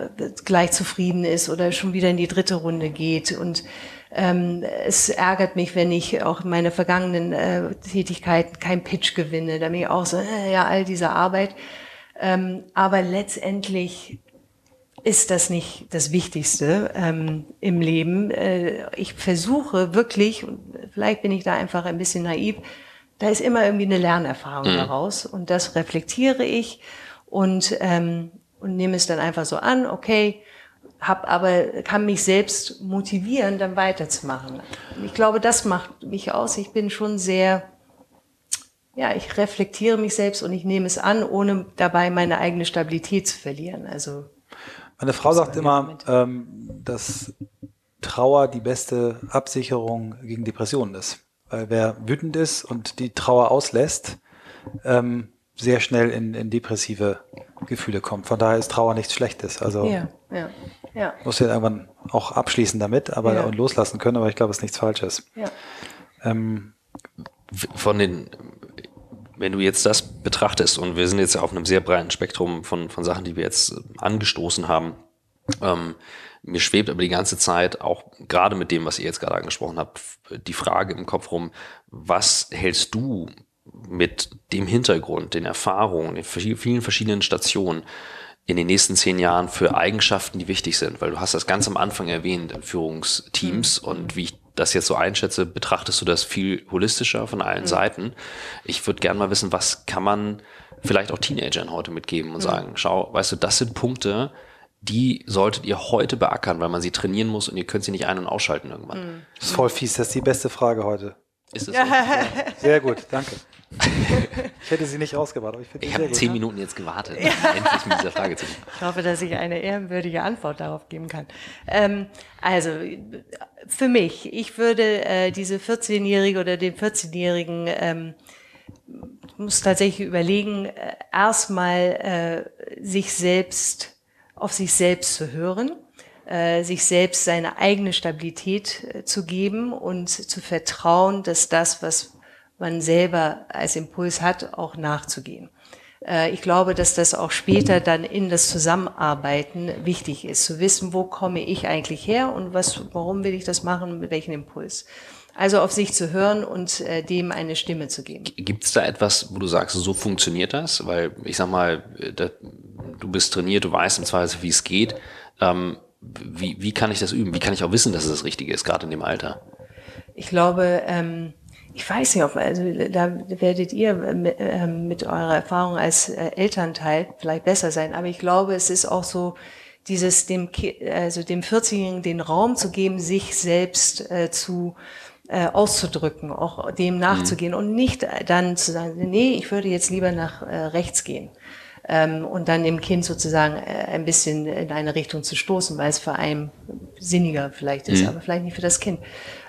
gleich zufrieden ist oder schon wieder in die dritte Runde geht. Und ähm, es ärgert mich, wenn ich auch meine vergangenen äh, Tätigkeiten kein Pitch gewinne. Da bin ich auch so, äh, ja, all diese Arbeit. Ähm, aber letztendlich ist das nicht das Wichtigste ähm, im Leben. Äh, ich versuche wirklich, vielleicht bin ich da einfach ein bisschen naiv, da ist immer irgendwie eine Lernerfahrung mhm. daraus und das reflektiere ich und, ähm, und nehme es dann einfach so an, okay, hab aber kann mich selbst motivieren, dann weiterzumachen. Ich glaube, das macht mich aus. Ich bin schon sehr ja, ich reflektiere mich selbst und ich nehme es an, ohne dabei meine eigene Stabilität zu verlieren. Also meine Frau sagt immer, ähm, dass Trauer die beste Absicherung gegen Depressionen ist. Weil wer wütend ist und die Trauer auslässt, ähm, sehr schnell in, in depressive Gefühle kommt. Von daher ist Trauer nichts Schlechtes. Also ja, ja, ja. muss ja irgendwann auch abschließen damit, aber ja. und loslassen können, aber ich glaube, es ist nichts Falsches. Ja. Ähm, von den wenn du jetzt das betrachtest, und wir sind jetzt auf einem sehr breiten Spektrum von, von Sachen, die wir jetzt angestoßen haben, ähm, mir schwebt aber die ganze Zeit, auch gerade mit dem, was ihr jetzt gerade angesprochen habt, die Frage im Kopf rum, was hältst du mit dem Hintergrund, den Erfahrungen, den vielen verschiedenen Stationen in den nächsten zehn Jahren für Eigenschaften, die wichtig sind? Weil du hast das ganz am Anfang erwähnt, Führungsteams mhm. und wie ich das jetzt so einschätze, betrachtest du das viel holistischer von allen mhm. Seiten. Ich würde gerne mal wissen, was kann man vielleicht auch Teenagern heute mitgeben und mhm. sagen, schau, weißt du, das sind Punkte, die solltet ihr heute beackern, weil man sie trainieren muss und ihr könnt sie nicht ein- und ausschalten irgendwann. Mhm. Das ist voll fies, das ist die beste Frage heute. Ist es so? Sehr gut, danke. Ich hätte sie nicht rausgewartet, aber ich finde Ich habe zehn Minuten jetzt gewartet, ja. endlich mit dieser Frage zu kommen. Ich hoffe, dass ich eine ehrenwürdige Antwort darauf geben kann. Ähm, also, für mich, ich würde äh, diese 14-Jährige oder den 14-Jährigen ähm, muss tatsächlich überlegen, äh, erstmal äh, sich selbst, auf sich selbst zu hören, äh, sich selbst seine eigene Stabilität äh, zu geben und zu vertrauen, dass das, was man selber als Impuls hat, auch nachzugehen. Äh, ich glaube, dass das auch später dann in das Zusammenarbeiten wichtig ist, zu wissen, wo komme ich eigentlich her und was, warum will ich das machen, mit welchem Impuls. Also auf sich zu hören und äh, dem eine Stimme zu geben. Gibt es da etwas, wo du sagst, so funktioniert das? Weil ich sag mal, da, du bist trainiert, du weißt im Zweifel, wie es geht. Ähm, wie, wie kann ich das üben? Wie kann ich auch wissen, dass es das Richtige ist, gerade in dem Alter? Ich glaube, ähm, ich weiß nicht, ob, also da werdet ihr mit, äh, mit eurer Erfahrung als äh, Elternteil vielleicht besser sein, aber ich glaube, es ist auch so, dieses dem, also dem 40-Jährigen den Raum zu geben, sich selbst äh, zu äh, auszudrücken, auch dem nachzugehen mhm. und nicht dann zu sagen, nee, ich würde jetzt lieber nach äh, rechts gehen. Ähm, und dann dem Kind sozusagen äh, ein bisschen in eine Richtung zu stoßen, weil es für einen sinniger vielleicht ist, mhm. aber vielleicht nicht für das Kind.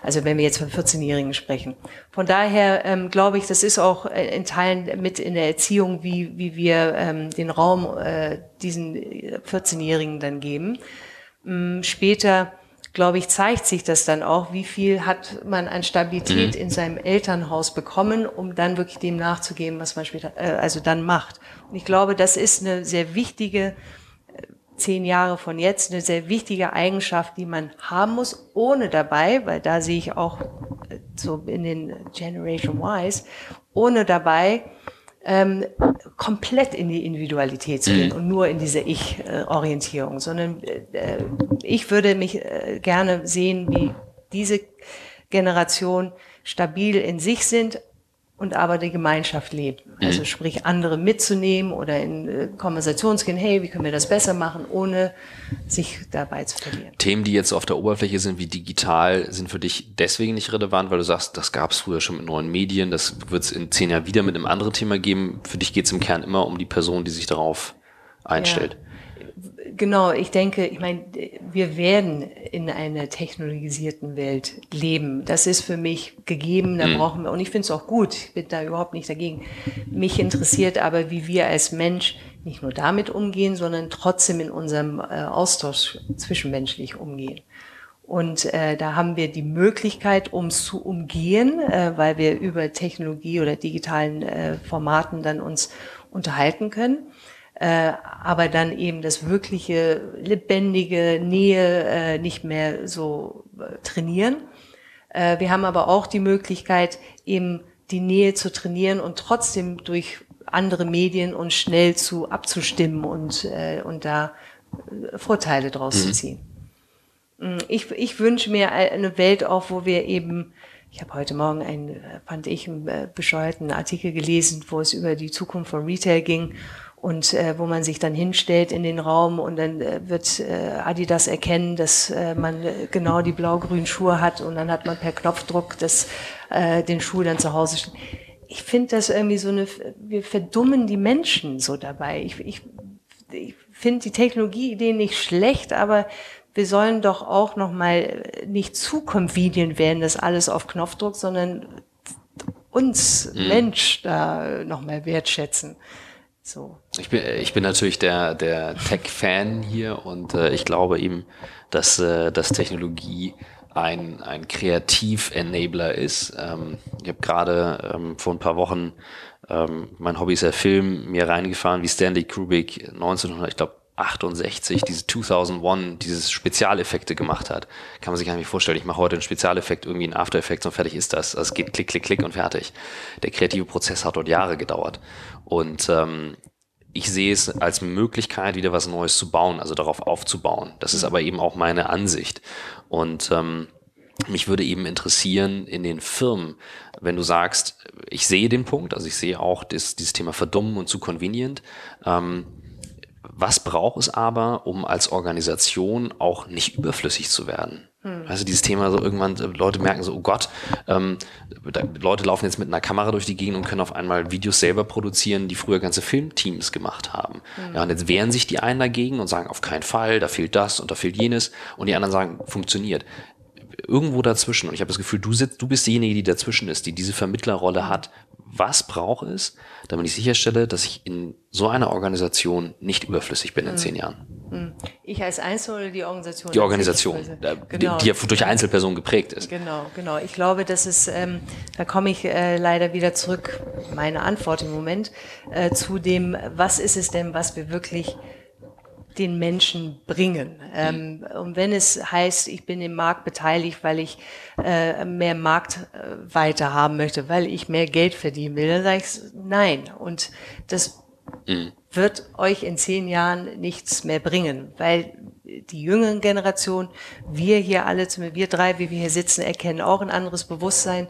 Also wenn wir jetzt von 14-Jährigen sprechen. Von daher ähm, glaube ich, das ist auch äh, in Teilen mit in der Erziehung, wie, wie wir ähm, den Raum äh, diesen 14-Jährigen dann geben. Ähm, später glaube ich, zeigt sich das dann auch, wie viel hat man an Stabilität mhm. in seinem Elternhaus bekommen, um dann wirklich dem nachzugeben, was man später, äh, also dann macht. Und ich glaube, das ist eine sehr wichtige, äh, zehn Jahre von jetzt, eine sehr wichtige Eigenschaft, die man haben muss, ohne dabei, weil da sehe ich auch äh, so in den Generation Ys, ohne dabei ähm, komplett in die Individualität zu gehen mhm. und nur in diese Ich-Orientierung, sondern äh, ich würde mich äh, gerne sehen, wie diese Generation stabil in sich sind, und aber die Gemeinschaft lebt. Also mhm. sprich, andere mitzunehmen oder in äh, Konversation zu gehen, hey, wie können wir das besser machen, ohne sich dabei zu verlieren. Themen, die jetzt auf der Oberfläche sind, wie digital, sind für dich deswegen nicht relevant, weil du sagst, das gab es früher schon mit neuen Medien, das wird es in zehn Jahren wieder mit einem anderen Thema geben. Für dich geht es im Kern immer um die Person, die sich darauf einstellt. Ja genau, ich denke, ich meine, wir werden in einer technologisierten Welt leben. Das ist für mich gegeben, da mhm. brauchen wir, und ich finde es auch gut, ich bin da überhaupt nicht dagegen. Mich interessiert aber, wie wir als Mensch nicht nur damit umgehen, sondern trotzdem in unserem äh, Austausch zwischenmenschlich umgehen. Und äh, da haben wir die Möglichkeit, um zu umgehen, äh, weil wir über Technologie oder digitalen äh, Formaten dann uns unterhalten können äh, aber dann eben das wirkliche lebendige Nähe äh, nicht mehr so äh, trainieren. Äh, wir haben aber auch die Möglichkeit, eben die Nähe zu trainieren und trotzdem durch andere Medien uns schnell zu abzustimmen und, äh, und da äh, Vorteile draus mhm. zu ziehen. Mm, ich, ich wünsche mir eine Welt auch, wo wir eben ich habe heute Morgen einen, fand ich, einen bescheuerten Artikel gelesen, wo es über die Zukunft von Retail ging und äh, wo man sich dann hinstellt in den Raum und dann äh, wird äh, Adidas erkennen, dass äh, man äh, genau die blau-grünen Schuhe hat und dann hat man per Knopfdruck das, äh, den Schuh dann zu Hause stehen. Ich finde das irgendwie so eine, wir verdummen die Menschen so dabei. Ich, ich, ich finde die Technologieidee nicht schlecht, aber wir sollen doch auch nochmal nicht zu convenient werden, das alles auf Knopfdruck, sondern uns mhm. Mensch da nochmal wertschätzen. So. Ich bin, ich bin natürlich der, der Tech-Fan hier und äh, ich glaube eben, dass, äh, dass Technologie ein, ein Kreativ-Enabler ist. Ähm, ich habe gerade ähm, vor ein paar Wochen, ähm, mein Hobby ist der Film, mir reingefahren, wie Stanley Kubrick 1900, ich glaube 68 diese 2001 dieses Spezialeffekte gemacht hat. Kann man sich gar nicht vorstellen. Ich mache heute einen Spezialeffekt irgendwie in After Effects und fertig ist das. Also es geht klick, klick, klick und fertig. Der kreative Prozess hat dort Jahre gedauert. Und ähm, ich sehe es als Möglichkeit, wieder was Neues zu bauen, also darauf aufzubauen. Das ist aber eben auch meine Ansicht. Und ähm, mich würde eben interessieren in den Firmen, wenn du sagst, ich sehe den Punkt, also ich sehe auch das, dieses Thema verdummen und zu convenient. Ähm, was braucht es aber, um als Organisation auch nicht überflüssig zu werden? Hm. Also dieses Thema so irgendwann, äh, Leute merken so, oh Gott, ähm, Leute laufen jetzt mit einer Kamera durch die Gegend und können auf einmal Videos selber produzieren, die früher ganze Filmteams gemacht haben. Hm. Ja, und jetzt wehren sich die einen dagegen und sagen, auf keinen Fall, da fehlt das und da fehlt jenes. Und die anderen sagen, funktioniert. Irgendwo dazwischen. Und ich habe das Gefühl, du sitzt, du bist diejenige, die dazwischen ist, die diese Vermittlerrolle hat was brauche es, damit ich sicherstelle, dass ich in so einer Organisation nicht überflüssig bin in hm. zehn Jahren. Hm. Ich als Einzelne oder die Organisation? Die Organisation, genau. die, die durch Einzelpersonen geprägt ist. Genau, genau. Ich glaube, das ist, ähm, da komme ich äh, leider wieder zurück, meine Antwort im Moment, äh, zu dem, was ist es denn, was wir wirklich den Menschen bringen. Ähm, und wenn es heißt, ich bin im Markt beteiligt, weil ich äh, mehr Marktweite äh, haben möchte, weil ich mehr Geld verdienen will, dann sage ich nein. Und das mhm. wird euch in zehn Jahren nichts mehr bringen, weil die jüngeren Generation, wir hier alle, wir drei, wie wir hier sitzen, erkennen auch ein anderes Bewusstsein.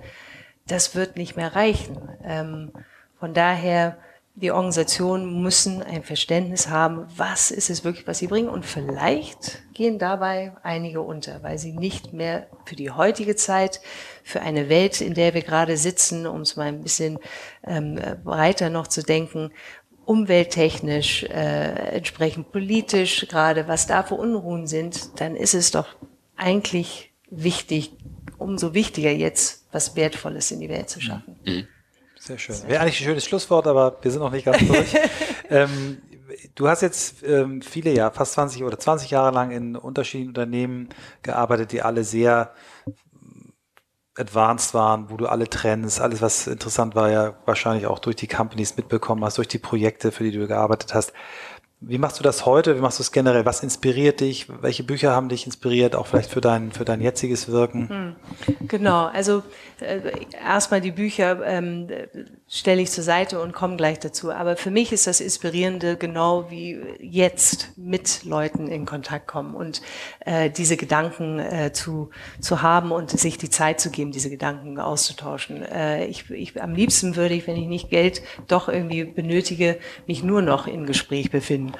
Das wird nicht mehr reichen. Ähm, von daher die Organisationen müssen ein Verständnis haben, was ist es wirklich, was sie bringen. Und vielleicht gehen dabei einige unter, weil sie nicht mehr für die heutige Zeit, für eine Welt, in der wir gerade sitzen, um es mal ein bisschen ähm, breiter noch zu denken, umwelttechnisch, äh, entsprechend politisch, gerade was da für Unruhen sind, dann ist es doch eigentlich wichtig, umso wichtiger jetzt, was Wertvolles in die Welt zu schaffen. Mhm. Sehr schön. Wäre eigentlich ein schönes Schlusswort, aber wir sind noch nicht ganz durch. ähm, du hast jetzt ähm, viele Jahre, fast 20 oder 20 Jahre lang in unterschiedlichen Unternehmen gearbeitet, die alle sehr advanced waren, wo du alle Trends, alles was interessant war, ja wahrscheinlich auch durch die Companies mitbekommen hast, durch die Projekte, für die du gearbeitet hast. Wie machst du das heute? Wie machst du es generell? Was inspiriert dich? Welche Bücher haben dich inspiriert, auch vielleicht für dein, für dein jetziges Wirken? Hm. Genau, also äh, erstmal die Bücher ähm, stelle ich zur Seite und komme gleich dazu. Aber für mich ist das Inspirierende genau wie jetzt mit Leuten in Kontakt kommen und äh, diese Gedanken äh, zu, zu haben und sich die Zeit zu geben, diese Gedanken auszutauschen. Äh, ich, ich, am liebsten würde ich, wenn ich nicht Geld doch irgendwie benötige, mich nur noch in Gespräch befinden.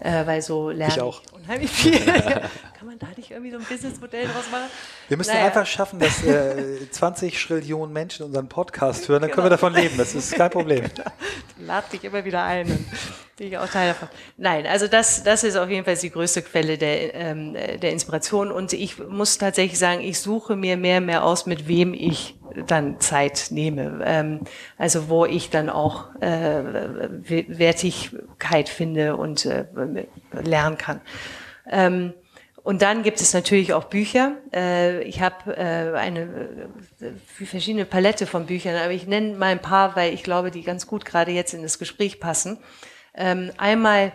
Äh, weil so lerne ich, auch. ich unheimlich viel. Kann man da nicht irgendwie so ein Businessmodell draus machen? Wir müssen naja. einfach schaffen, dass äh, 20 Trillionen Menschen unseren Podcast hören, dann genau. können wir davon leben. Das ist kein Problem. Genau. Lad dich immer wieder ein und bin ich auch Teil davon. Nein, also das, das ist auf jeden Fall die größte Quelle der, ähm, der Inspiration. Und ich muss tatsächlich sagen, ich suche mir mehr und mehr aus, mit wem ich dann Zeit nehme. Ähm, also wo ich dann auch äh, Wertigkeit finde und äh, lernen kann. Ähm, und dann gibt es natürlich auch Bücher. Äh, ich habe äh, eine äh, verschiedene Palette von Büchern, aber ich nenne mal ein paar, weil ich glaube, die ganz gut gerade jetzt in das Gespräch passen. Ähm, einmal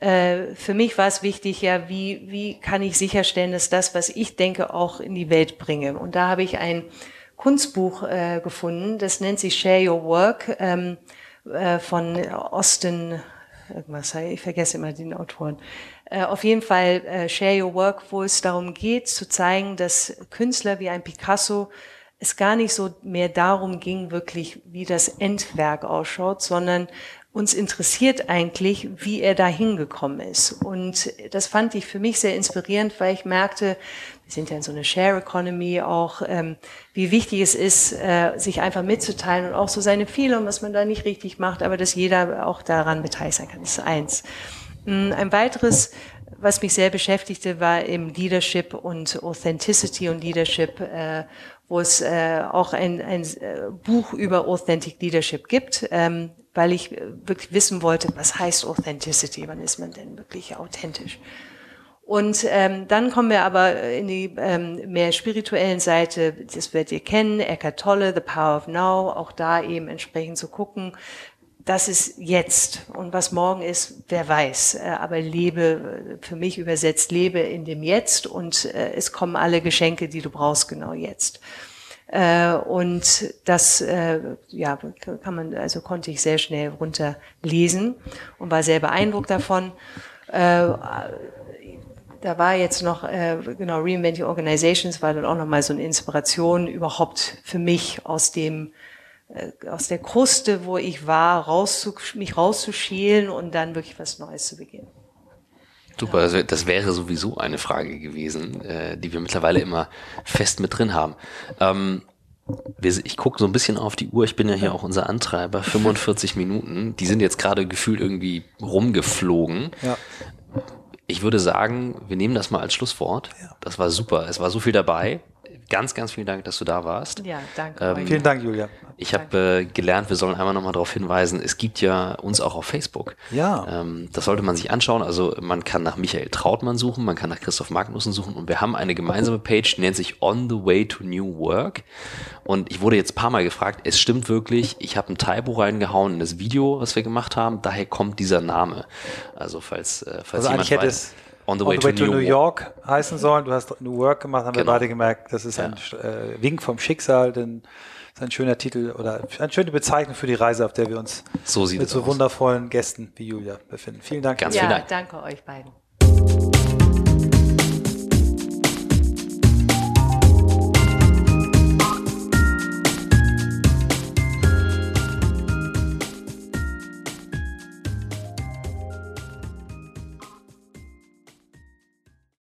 für mich war es wichtig, ja, wie, wie kann ich sicherstellen, dass das, was ich denke, auch in die Welt bringe. Und da habe ich ein Kunstbuch gefunden, das nennt sich Share Your Work ähm, von Austin, irgendwas, ich vergesse immer den Autoren. Äh, auf jeden Fall äh, Share Your Work, wo es darum geht, zu zeigen, dass Künstler wie ein Picasso es gar nicht so mehr darum ging, wirklich, wie das Endwerk ausschaut, sondern uns interessiert eigentlich, wie er da hingekommen ist. Und das fand ich für mich sehr inspirierend, weil ich merkte, wir sind ja in so einer Share Economy auch, ähm, wie wichtig es ist, äh, sich einfach mitzuteilen und auch so seine Fehler und was man da nicht richtig macht, aber dass jeder auch daran beteiligt sein kann. Das ist eins. Ein weiteres, was mich sehr beschäftigte, war eben Leadership und Authenticity und Leadership, äh, wo es äh, auch ein, ein äh, Buch über Authentic Leadership gibt, ähm, weil ich wirklich wissen wollte, was heißt Authenticity, wann ist man denn wirklich authentisch. Und ähm, dann kommen wir aber in die ähm, mehr spirituellen Seite, das werdet ihr kennen, Eckhart Tolle, The Power of Now, auch da eben entsprechend zu gucken, das ist jetzt und was morgen ist, wer weiß. Äh, aber lebe, für mich übersetzt, lebe in dem Jetzt und äh, es kommen alle Geschenke, die du brauchst, genau jetzt. Äh, und das, ja, kann man, also konnte ich sehr schnell runterlesen und war sehr beeindruckt davon. Da war jetzt noch, genau, Reinventing Organizations war dann auch nochmal so eine Inspiration überhaupt für mich aus dem, aus der Kruste, wo ich war, rauszu, mich rauszuschälen und dann wirklich was Neues zu beginnen. Super, also das wäre sowieso eine Frage gewesen, äh, die wir mittlerweile immer fest mit drin haben. Ähm, ich gucke so ein bisschen auf die Uhr, ich bin ja hier auch unser Antreiber, 45 Minuten, die sind jetzt gerade gefühlt irgendwie rumgeflogen. Ja. Ich würde sagen, wir nehmen das mal als Schlusswort. Ja. Das war super, es war so viel dabei ganz, ganz vielen Dank, dass du da warst. Ja, danke. Ähm, vielen Dank, Julia. Ich habe äh, gelernt, wir sollen einmal nochmal darauf hinweisen, es gibt ja uns auch auf Facebook. Ja. Ähm, das sollte man sich anschauen. Also man kann nach Michael Trautmann suchen, man kann nach Christoph Magnussen suchen und wir haben eine gemeinsame Page, die nennt sich On the Way to New Work. Und ich wurde jetzt ein paar Mal gefragt, es stimmt wirklich, ich habe ein Typo reingehauen in das Video, was wir gemacht haben, daher kommt dieser Name. Also falls, äh, falls also jemand weiß. On the Way, On the way to, to, New, York, York heißen sollen. Du hast New Work gemacht, haben genau. wir beide gemerkt. Das ist ja. ein äh, Wink vom Schicksal, denn ist ein schöner Titel oder eine schöne Bezeichnung für die Reise, auf der wir uns so mit so aus. wundervollen Gästen wie Julia befinden. Vielen Dank. Ganz ja, vielen Dank. Danke euch beiden.